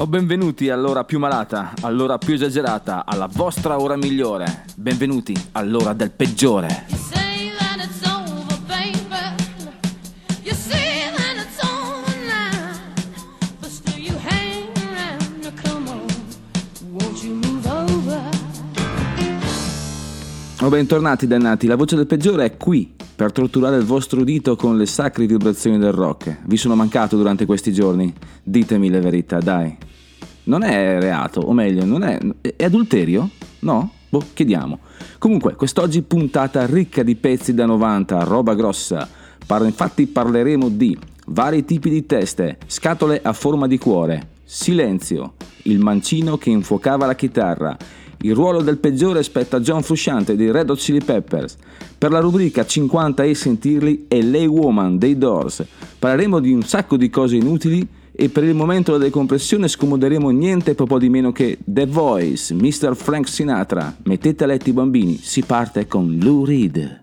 O benvenuti all'ora più malata, all'ora più esagerata, alla vostra ora migliore. Benvenuti all'ora del peggiore. O bentornati dannati, la voce del peggiore è qui per torturare il vostro udito con le sacre vibrazioni del rock. Vi sono mancato durante questi giorni? Ditemi la verità, dai. Non è reato, o meglio, non è, è adulterio? No? Boh, chiediamo. Comunque, quest'oggi puntata ricca di pezzi da 90, roba grossa. Par- infatti parleremo di vari tipi di teste, scatole a forma di cuore, silenzio, il mancino che infuocava la chitarra, il ruolo del peggiore spetta a John Frusciante dei Red Hot Chili Peppers. Per la rubrica 50 e sentirli e Lay Woman dei Doors. Parleremo di un sacco di cose inutili e per il momento della decompressione scomoderemo niente po' di meno che The Voice, Mr. Frank Sinatra. Mettete a letto i bambini, si parte con Lou Reed.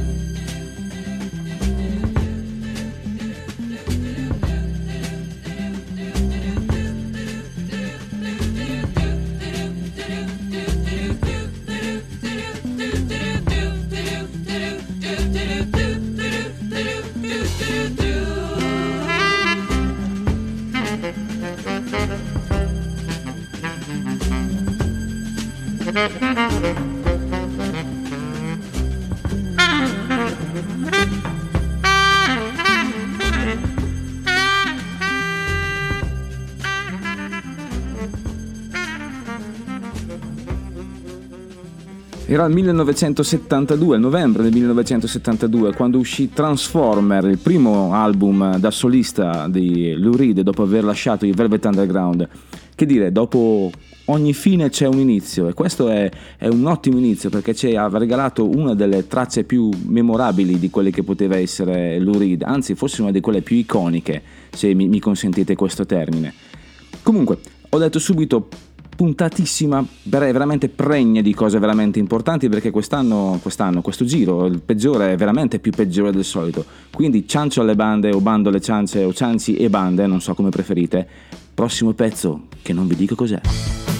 Era il 1972, il novembre del 1972, quando uscì Transformer, il primo album da solista di Lou Reed dopo aver lasciato i Velvet Underground. Che dire, dopo ogni fine c'è un inizio e questo è, è un ottimo inizio perché ci ha regalato una delle tracce più memorabili di quelle che poteva essere Lou Reed, anzi forse una di quelle più iconiche, se mi, mi consentite questo termine. Comunque, ho detto subito puntatissima, veramente pregna di cose veramente importanti perché quest'anno, quest'anno, questo giro, il peggiore è veramente più peggiore del solito. Quindi ciancio alle bande o bando alle ciance o cianci e bande, non so come preferite. Prossimo pezzo, che non vi dico cos'è.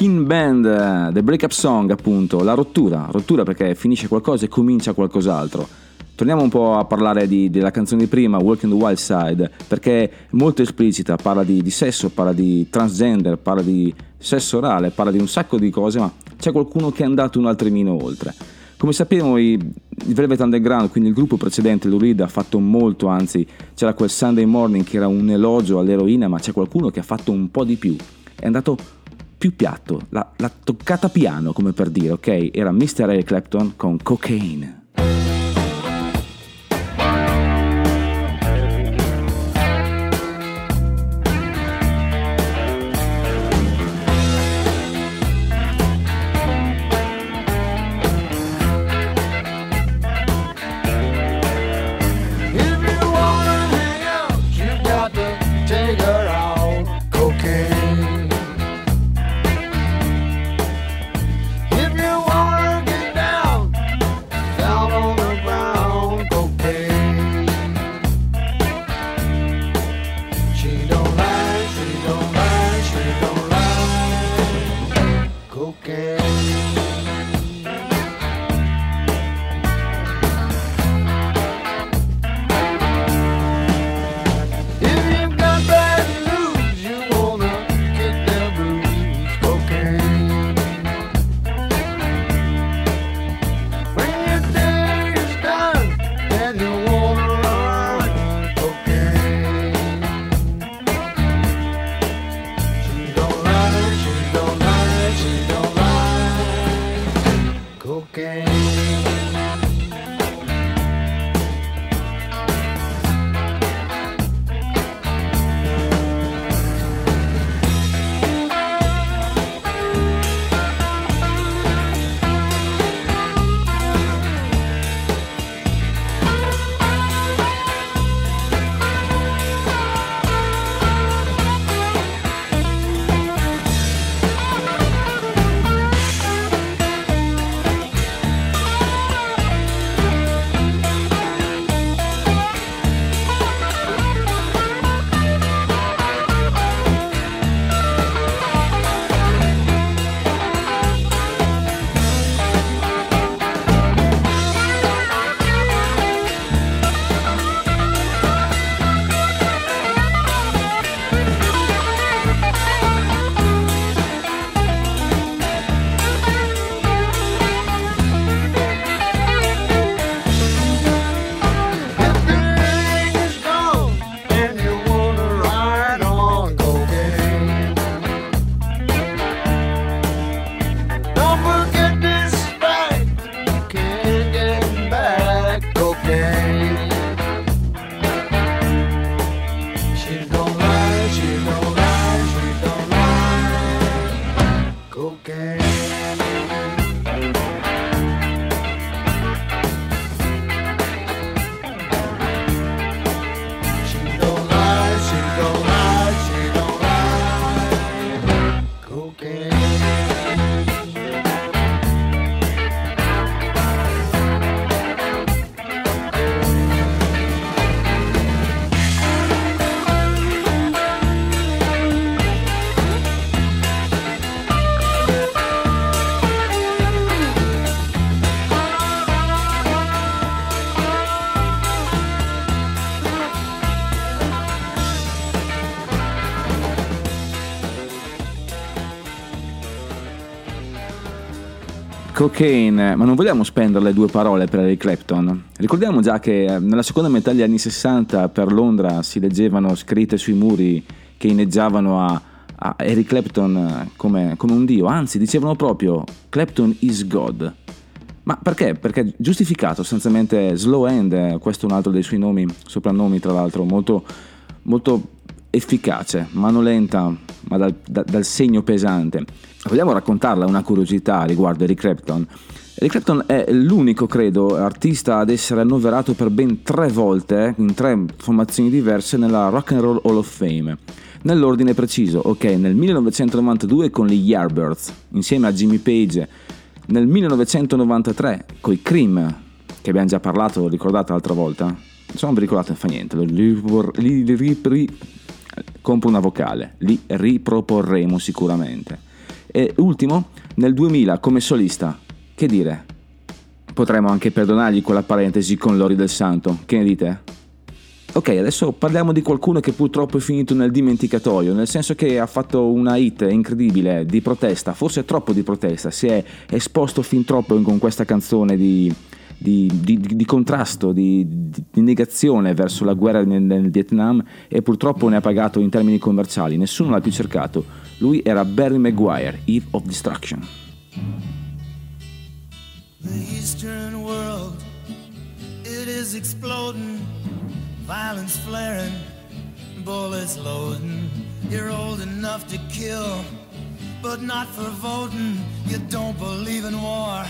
King Band, eh, The Breakup Song appunto, la rottura, rottura perché finisce qualcosa e comincia qualcos'altro. Torniamo un po' a parlare di- della canzone di prima, Walking the Wild Side, perché è molto esplicita, parla di, di sesso, parla di transgender, parla di sesso orale, parla di un sacco di cose, ma c'è qualcuno che è andato un attimino oltre. Come sappiamo i, Velvet Underground, quindi il gruppo precedente, Lou Reed, ha fatto molto, anzi c'era quel Sunday Morning che era un elogio all'eroina, ma c'è qualcuno che ha fatto un po' di più, è andato più piatto, l'ha, l'ha toccata piano come per dire, ok? Era Mr. Eric Clapton con Cocaine. Cocaine, ma non vogliamo spendere le due parole per Eric Clapton. Ricordiamo già che eh, nella seconda metà degli anni 60 per Londra si leggevano scritte sui muri che inneggiavano a, a Eric Clapton eh, come, come un dio, anzi dicevano proprio Clapton is God. Ma perché? Perché giustificato sostanzialmente Slow Hand, eh, questo è un altro dei suoi nomi, soprannomi tra l'altro, molto, molto efficace, mano lenta ma dal, da- dal segno pesante. Vogliamo raccontarla una curiosità riguardo Eric Clapton. Eric Clapton è l'unico, credo, artista ad essere annoverato per ben tre volte, in tre formazioni diverse, nella Rock and Roll Hall of Fame. Nell'ordine preciso, ok, nel 1992 con gli Yardbirds, insieme a Jimmy Page, nel 1993 con i Cream, che abbiamo già parlato, ricordate l'altra volta? Se non vi ricordate, fa niente, li, li- li- compro una vocale, li riproporremo sicuramente. E ultimo, nel 2000 come solista, che dire? Potremmo anche perdonargli quella parentesi con Lori del Santo, che ne dite? Ok, adesso parliamo di qualcuno che purtroppo è finito nel dimenticatoio, nel senso che ha fatto una hit incredibile di protesta, forse troppo di protesta, si è esposto fin troppo con questa canzone di, di- di- di- contrasto, di, di- di negazione verso la guerra nel, nel Vietnam e purtroppo ne ha pagato in termini commerciali, nessuno l'ha più cercato. Lui era Barry Maguire, Eve of Destruction. The Eastern world, it is exploding, violence flaring, bullets loading. You're old enough to kill, but not for voting. You don't believe in war,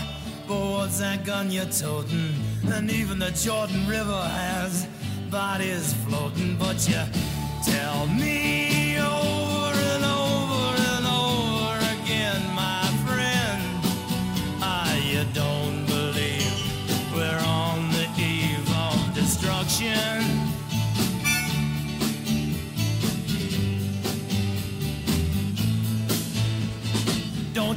what's that gun you're toting? And even the Jordan River has bodies floating, but you tell me over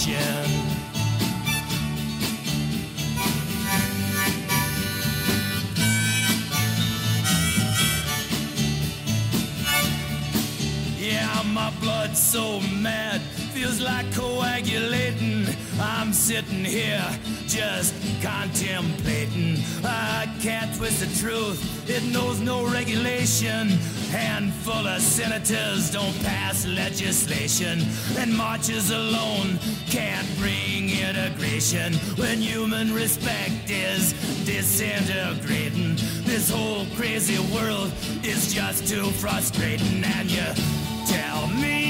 destruction. Yeah, my blood's so mad, feels like coagulating. I'm sitting here just contemplating. I can't twist the truth, it knows no regulation. Handful of senators don't pass legislation, and marches alone can't bring integration when human respect is disintegrating. This whole crazy world is just too frustrating, and you tell me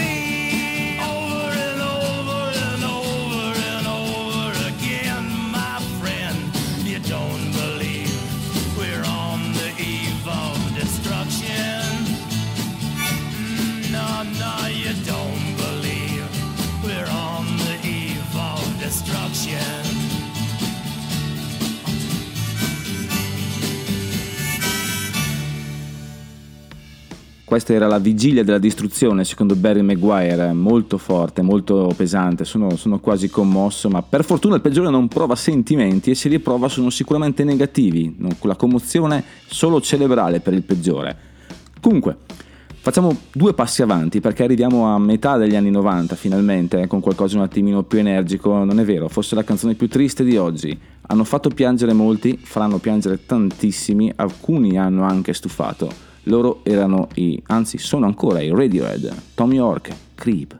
Questa era la vigilia della distruzione, secondo Barry Maguire, molto forte, molto pesante, sono, sono quasi commosso, ma per fortuna il peggiore non prova sentimenti e se li prova sono sicuramente negativi, non- la commozione solo cerebrale per il peggiore. Comunque, facciamo due passi avanti perché arriviamo a metà degli anni 90 finalmente, eh, con qualcosa un attimino più energico, non è vero, forse la canzone più triste di oggi. Hanno fatto piangere molti, faranno piangere tantissimi, alcuni hanno anche stufato. Loro erano i, anzi sono ancora i Radiohead, Tom York, Creep.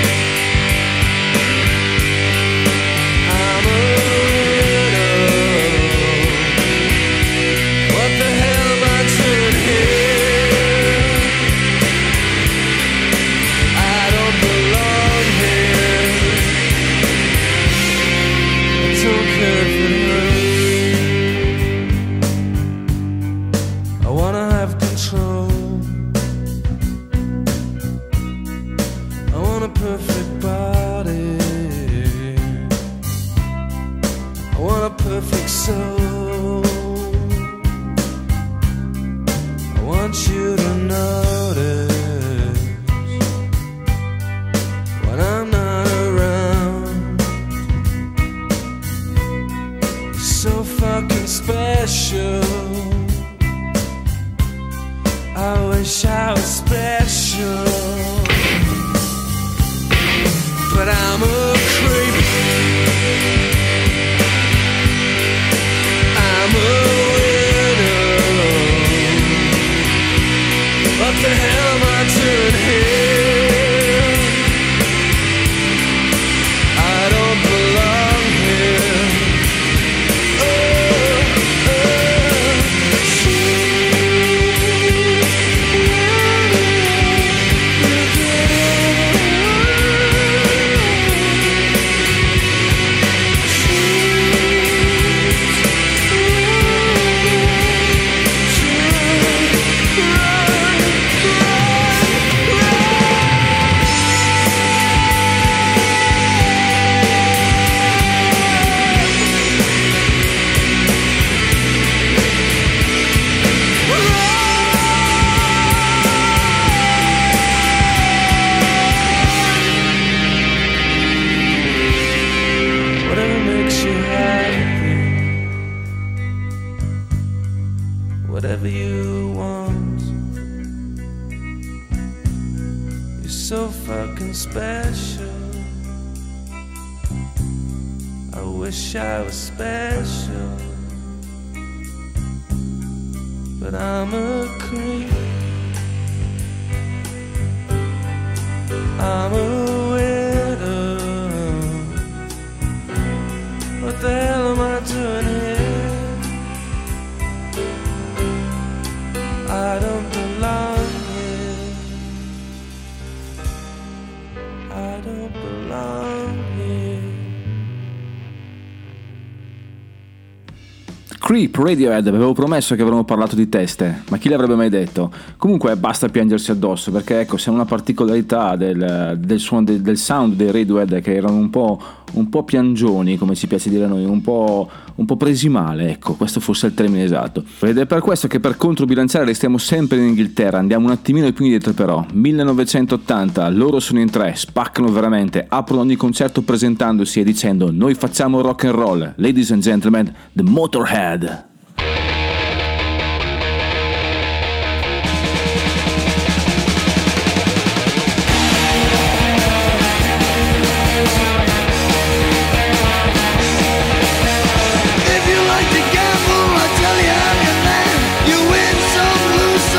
Radiohead, avevo promesso che avremmo parlato di teste, ma chi l'avrebbe mai detto? Comunque basta piangersi addosso, perché ecco, se una particolarità del, del suono, del, del sound dei Radiohead che erano un po', un po' piangioni, come ci piace dire a noi, un po', un po' presi male, ecco, questo fosse il termine esatto. Ed è per questo che per controbilanciare restiamo sempre in Inghilterra, andiamo un attimino più indietro però. 1980, loro sono in tre, spaccano veramente, aprono ogni concerto presentandosi e dicendo noi facciamo rock and roll, ladies and gentlemen, the Motorhead.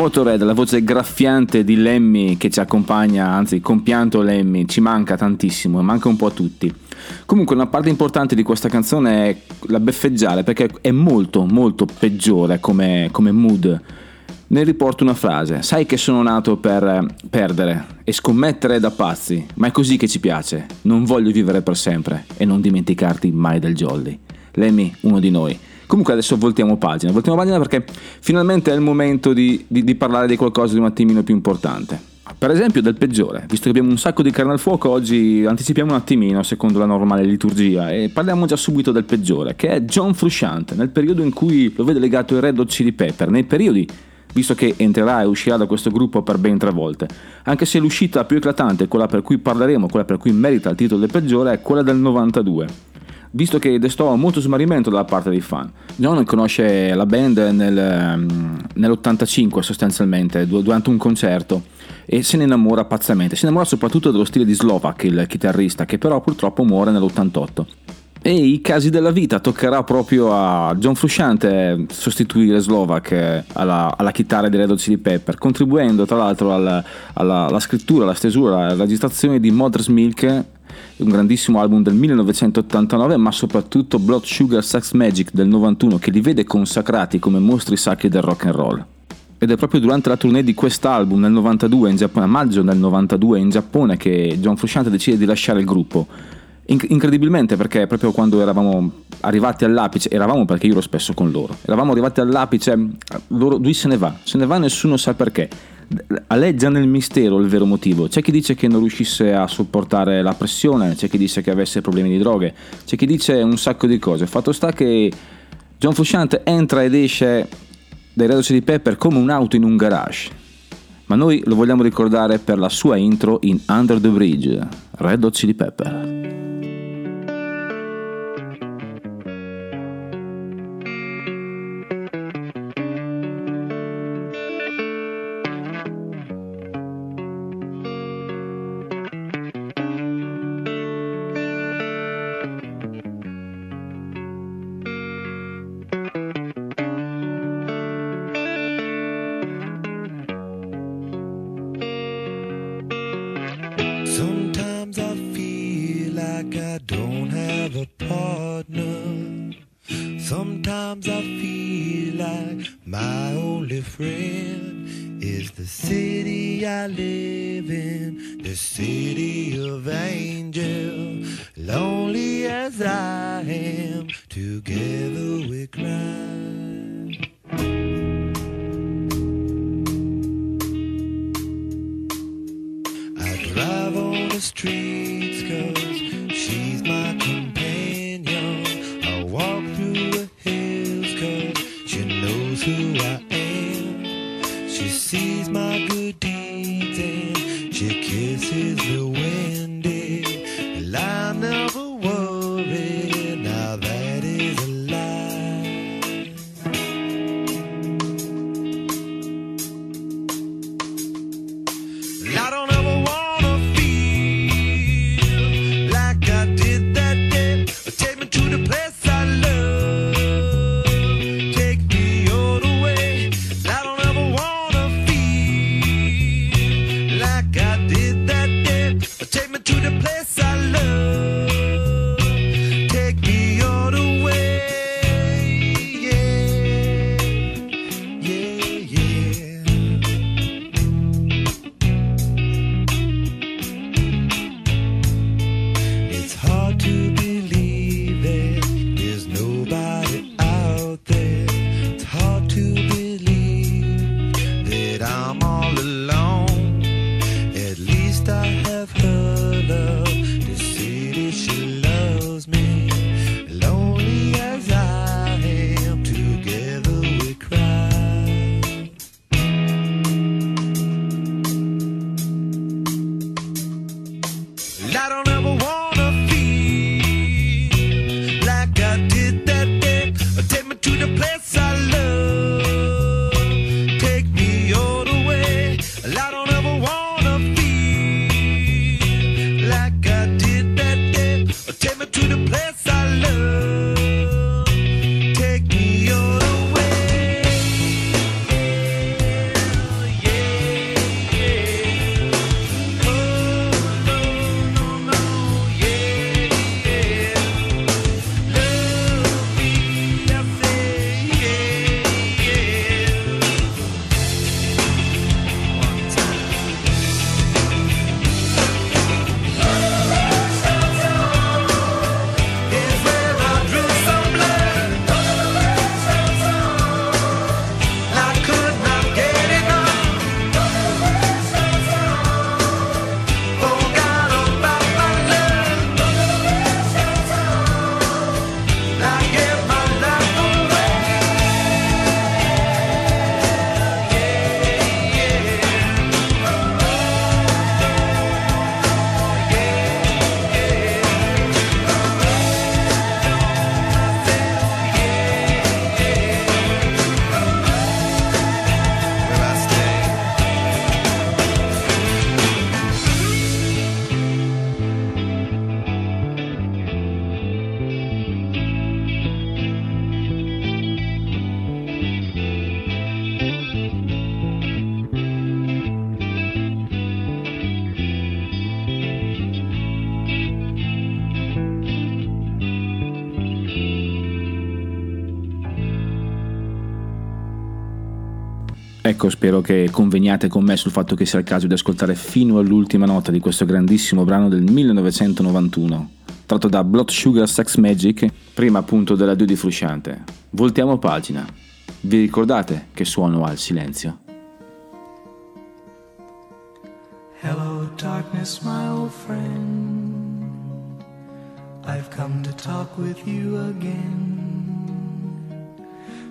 Motorhead, la voce graffiante di Lemmy che ci accompagna, anzi compianto Lemmy, ci manca tantissimo, manca un po' a tutti. Comunque una parte importante di questa canzone è la beffeggiare perché è molto molto peggiore come, come mood. Ne riporto una frase, sai che sono nato per eh, perdere e scommettere da pazzi, ma è così che ci piace, non voglio vivere per sempre e non dimenticarti mai del jolly. Lemmy, uno di noi. Comunque adesso voltiamo pagina, voltiamo pagina perché finalmente è il momento di, di- di parlare di qualcosa di un attimino più importante. Per esempio del peggiore, visto che abbiamo un sacco di carne al fuoco, oggi anticipiamo un attimino secondo la normale liturgia e parliamo già subito del peggiore, che è John Frusciante, nel periodo in cui lo vede legato ai Red Hot Chili Pepper, nei periodi visto che entrerà e uscirà da questo gruppo per ben tre volte. Anche se l'uscita più eclatante, quella per cui parleremo, quella per cui merita il titolo del peggiore, è quella del 92 visto che destò molto smarrimento dalla parte dei fan. John conosce la band nel, ehm, nell'85 sostanzialmente, du- durante un concerto, e se ne innamora pazzamente. Si innamora soprattutto dello stile di Slovak, il chitarrista, che però purtroppo muore nell'88. E i casi della vita toccherà proprio a John Frusciante sostituire Slovak eh, alla, alla chitarra di Red Hot Chili Pepper, contribuendo tra l'altro al- alla, alla scrittura, alla stesura, alla registrazione di Mother's Milk, un grandissimo album del 1989, ma soprattutto Blood Sugar Sex Magic del 91 che li vede consacrati come mostri sacri del rock and roll. Ed è proprio durante la tournée di quest'album nel 92 in Giappone, a maggio del 92 in Giappone che John Frusciante decide di lasciare il gruppo. Inc- incredibilmente perché proprio quando eravamo arrivati all'apice, eravamo perché io ero spesso con loro, eravamo arrivati all'apice, loro, lui se ne va, se ne va nessuno sa perché. Aleggia nel mistero il vero motivo. C'è chi dice che non riuscisse a sopportare la pressione, c'è chi dice che avesse problemi di droghe, c'è chi dice un sacco di cose. Fatto sta che John Frusciante entra ed esce dai Red Hot Chili Pepper come un'auto in un garage. Ma noi lo vogliamo ricordare per la sua intro in Under the Bridge, Red Hot Chili Pepper. Never Ecco, spero che conveniate con me sul fatto che sia il caso di ascoltare fino all'ultima nota di questo grandissimo brano del 1991, tratto da Blood Sugar Sex Magic, prima appunto della Due di Frusciante. Voltiamo pagina. Vi ricordate che suono ha il silenzio? Hello, darkness, my old friend. I've come to talk with you again.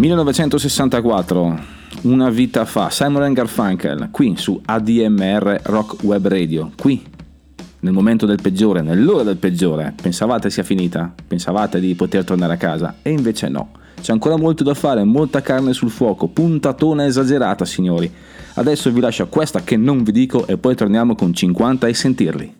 1964, una vita fa, Simon Garfunkel, qui su ADMR Rock Web Radio, qui, nel momento del peggiore, nell'ora del peggiore. Pensavate sia finita? Pensavate di poter tornare a casa? E invece no. C'è ancora molto da fare, molta carne sul fuoco, puntatona esagerata, signori. Adesso vi lascio questa che non vi dico e poi torniamo con 50 e sentirli.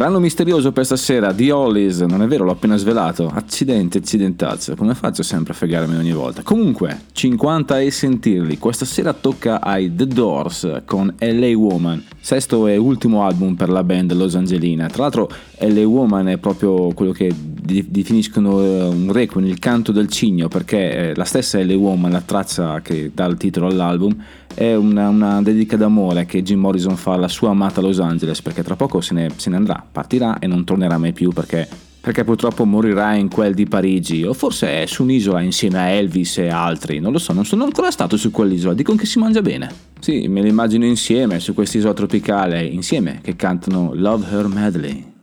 Brano misterioso per stasera di Hollis, non è vero, l'ho appena svelato. Accidente, accidentazzo, come faccio sempre a fregarmi ogni volta? Comunque, 50 e sentirli. Questa sera tocca ai The Doors con LA Woman, sesto e ultimo album per la band Los Angelina. Tra l'altro, LA Woman è proprio quello che definiscono eh, un requiem, il canto del cigno, perché eh, la stessa LA Woman, la traccia che dà il titolo all'album, è una, una dedica d'amore che Jim Morrison fa alla sua amata Los Angeles, perché tra poco se ne, se ne andrà partirà e non tornerà mai più perché, perché purtroppo morirà in quel di Parigi o forse è su un'isola insieme a Elvis e altri, non lo so, non sono ancora stato su quell'isola, dicono che si mangia bene. Sì, me li immagino insieme su quest'isola tropicale, insieme che cantano Love Her Medley.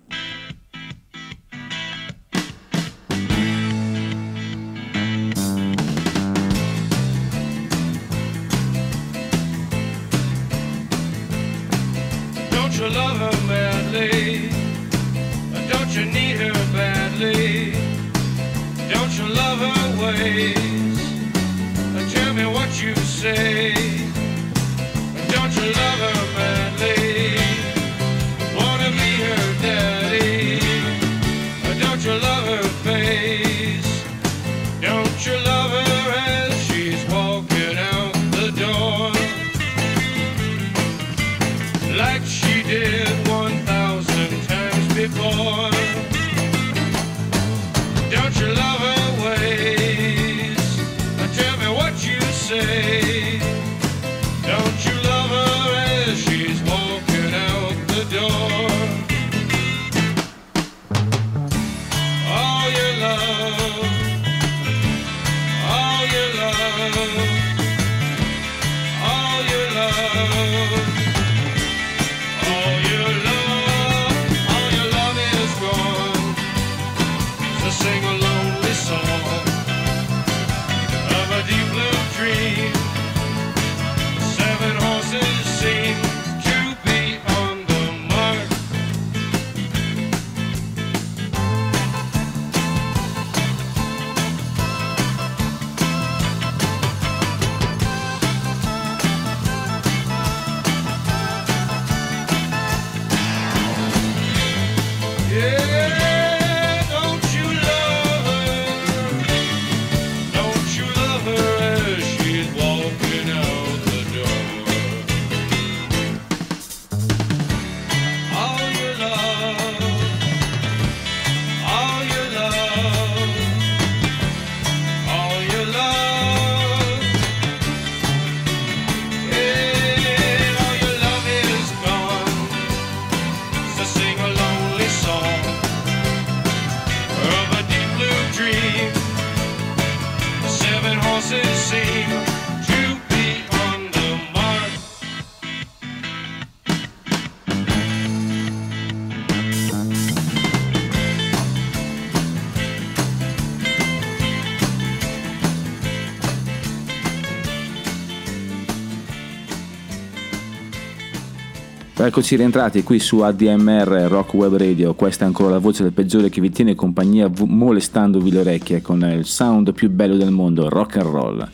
Eccoci rientrati qui su ADMR Rock Web Radio, questa è ancora la voce del peggiore che vi tiene compagnia molestandovi le orecchie con il sound più bello del mondo, rock and roll.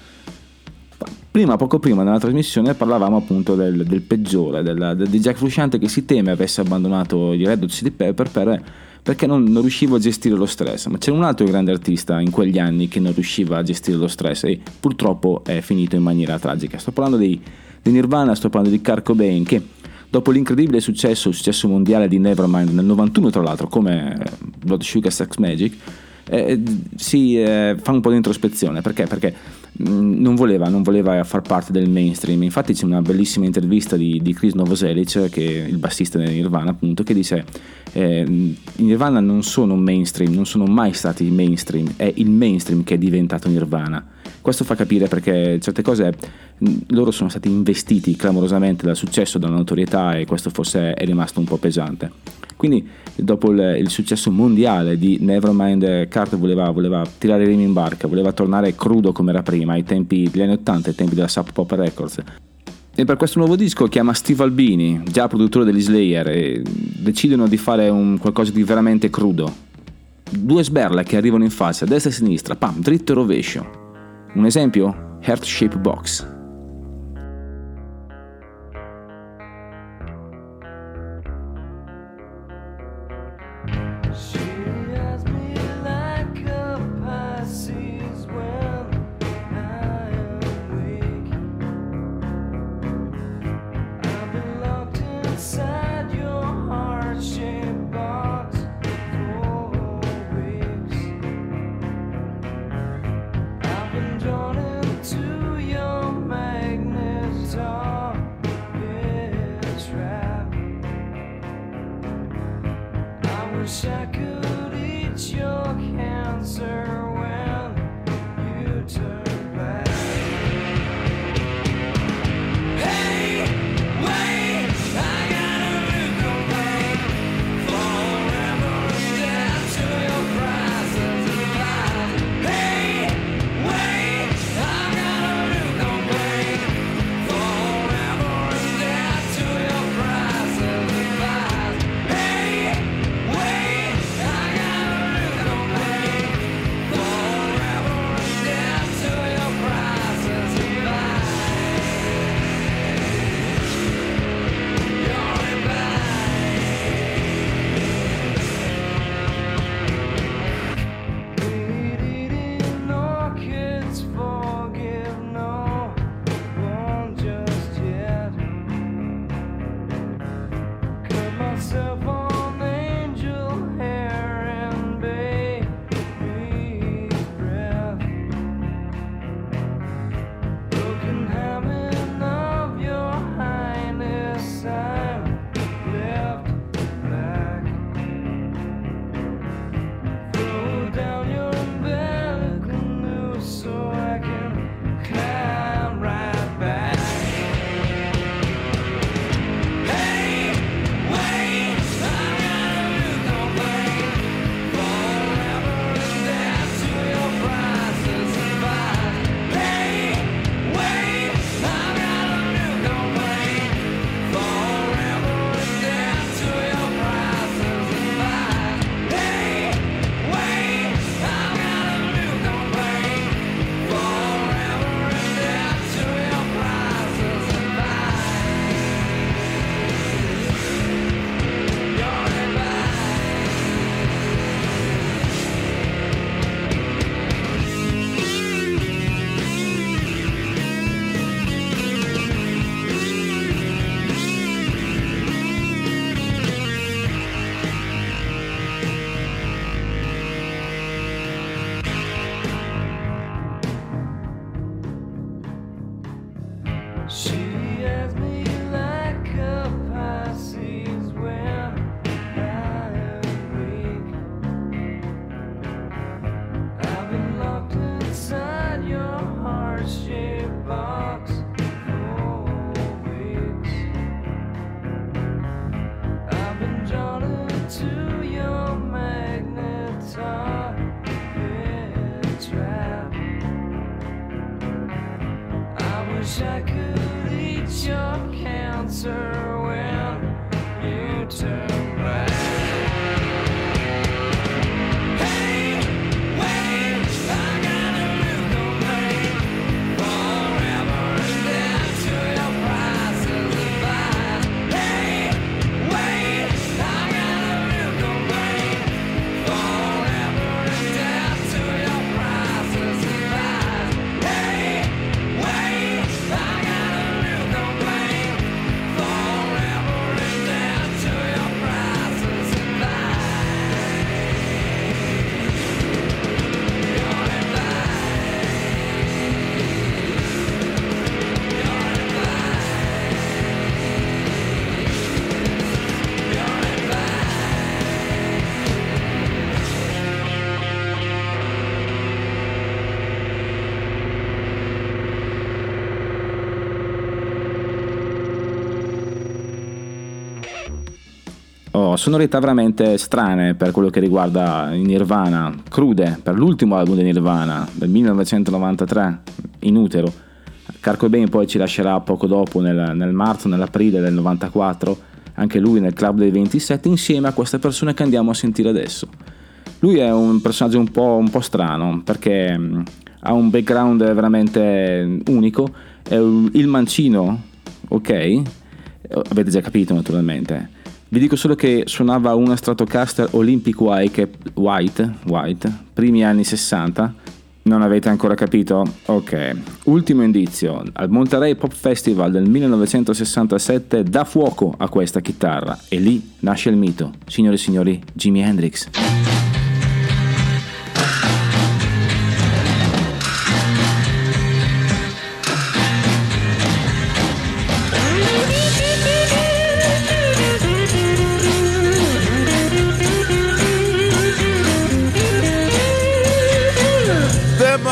Prima, poco prima nella trasmissione parlavamo appunto del, del peggiore, della, del, di Jack Frusciante che si teme avesse abbandonato i Red Hot Chili Pepper per, perché non, non, riuscivo a gestire lo stress, ma c'era un altro grande artista in quegli anni che non riusciva a gestire lo stress e purtroppo è finito in maniera tragica. Sto parlando dei, di Nirvana, sto parlando di Carco Cobain che dopo l'incredibile successo, il successo mondiale di Nevermind nel 91 tra l'altro come eh, Blood Sugar Sex Magic, eh, si eh, fa un po' di introspezione perché? Perché mh, non voleva, non voleva far parte del mainstream. Infatti c'è una bellissima intervista di, di Chris Novoselic, che è il bassista di Nirvana, appunto, che dice: eh, I Nirvana non sono mainstream, non sono mai stati mainstream, è il mainstream che è diventato Nirvana. Questo fa capire perché certe cose mh, loro sono stati investiti clamorosamente dal successo, dalla notorietà e questo forse è rimasto un po' pesante. Quindi dopo il, il successo mondiale di Nevermind, Kurt voleva, voleva tirare i remi in barca, voleva tornare crudo come era prima, ai tempi degli anni 80, ai tempi della Sub Pop Records. E per questo nuovo disco chiama Steve Albini, già produttore degli Slayer, e decidono di fare un qualcosa di veramente crudo. Due sberle che arrivano in faccia, destra e sinistra, pam, dritto e rovescio. Un esempio? Heart Shape Box. Wish I could eat your cancer sonorità veramente strane per quello che riguarda Nirvana, crude per l'ultimo album di Nirvana del 1993, in utero. Kurt Cobain poi ci lascerà poco dopo, nel, nel marzo, nell'aprile del 94, anche lui nel club dei 27, insieme a queste persone che andiamo a sentire adesso. Lui è un personaggio un po', un po strano perché mh, ha un background veramente unico, è il mancino, ok? Avete già capito naturalmente. Vi dico solo che suonava una Stratocaster Olympic White, White, White, primi anni 60. Non avete ancora capito? Ok. Ultimo indizio. Al Monterey Pop Festival del 1967 dà fuoco a questa chitarra e lì nasce il mito. Signore e signori, Jimi Hendrix.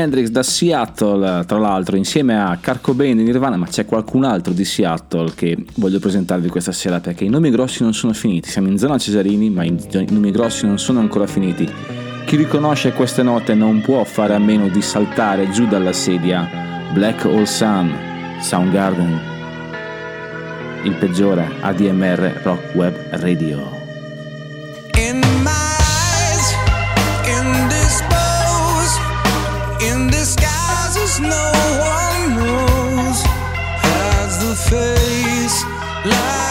Hendrix da Seattle, tra l'altro, insieme a Kurt Cobain di Nirvana, ma c'è qualcun altro di Seattle che voglio presentarvi questa sera perché i nomi grossi non sono finiti. Siamo in zona Cesarini, ma i nomi grossi non sono ancora finiti. Chi riconosce queste note non può fare a meno di saltare giù dalla sedia. Black Hole Sun, Soundgarden. Il peggiore ADMR Rock Web Radio. No one knows. Hides the face, lies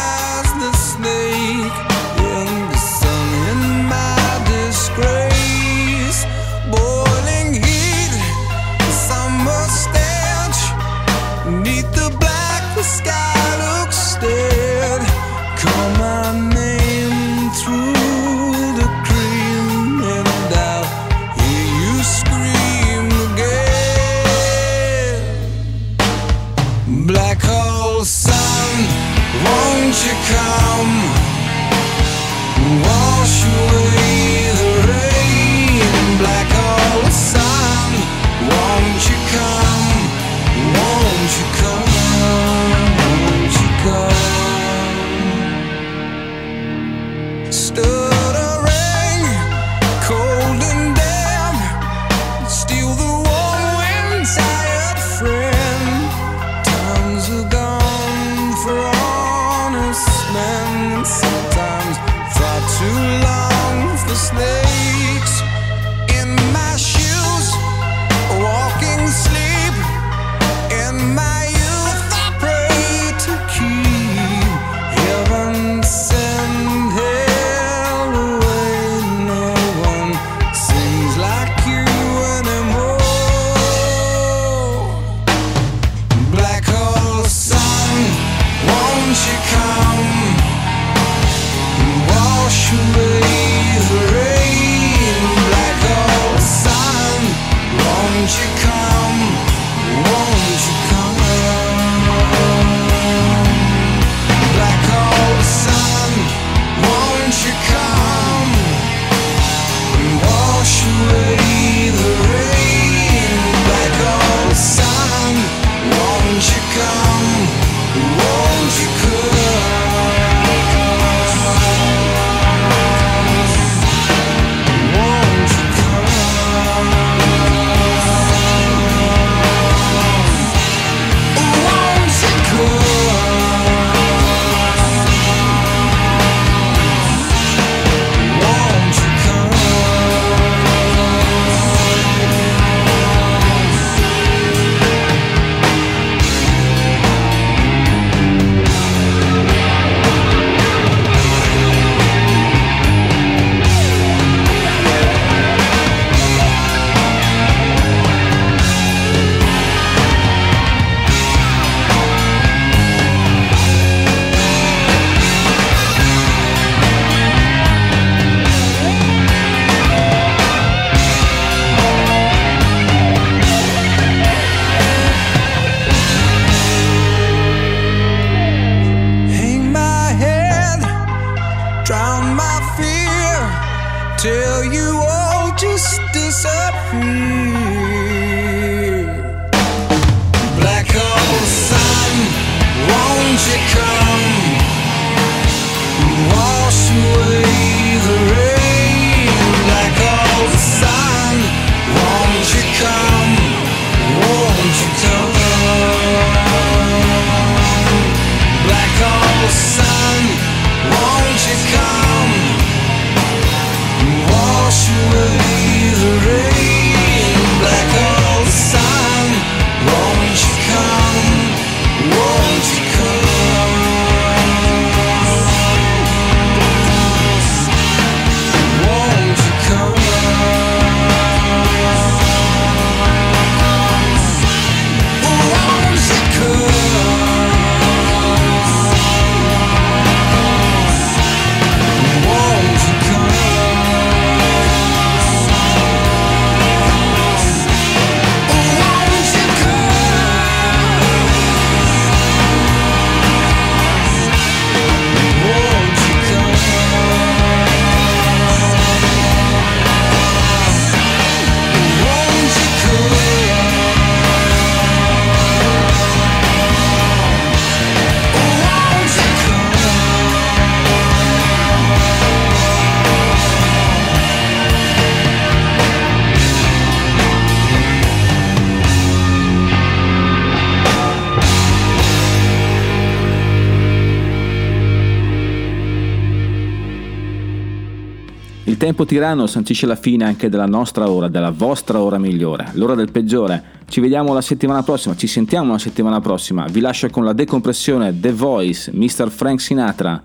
tempo tiranno sancisce la fine anche della nostra ora, della vostra ora migliore, l'ora del peggiore. Ci vediamo la settimana prossima, ci sentiamo la settimana prossima. Vi lascio con la decompressione The Voice, Mr. Frank Sinatra,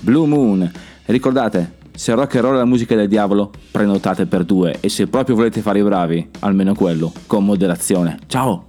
Blue Moon. Ricordate, se rock and roll è la musica del diavolo, prenotate per due e se proprio volete fare i bravi, almeno quello, con moderazione. Ciao!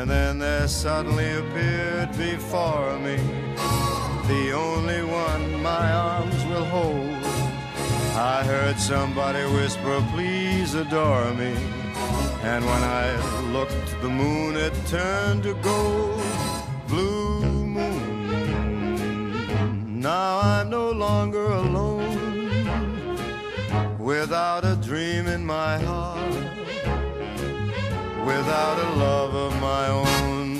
And then there suddenly appeared before me the only one my arms will hold. I heard somebody whisper, Please adore me. And when I looked, the moon had turned to gold. Blue moon. Now I'm no longer alone without a dream in my heart, without a love of my own.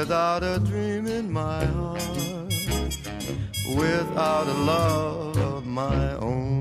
Without a dream in my heart, without a love of my own.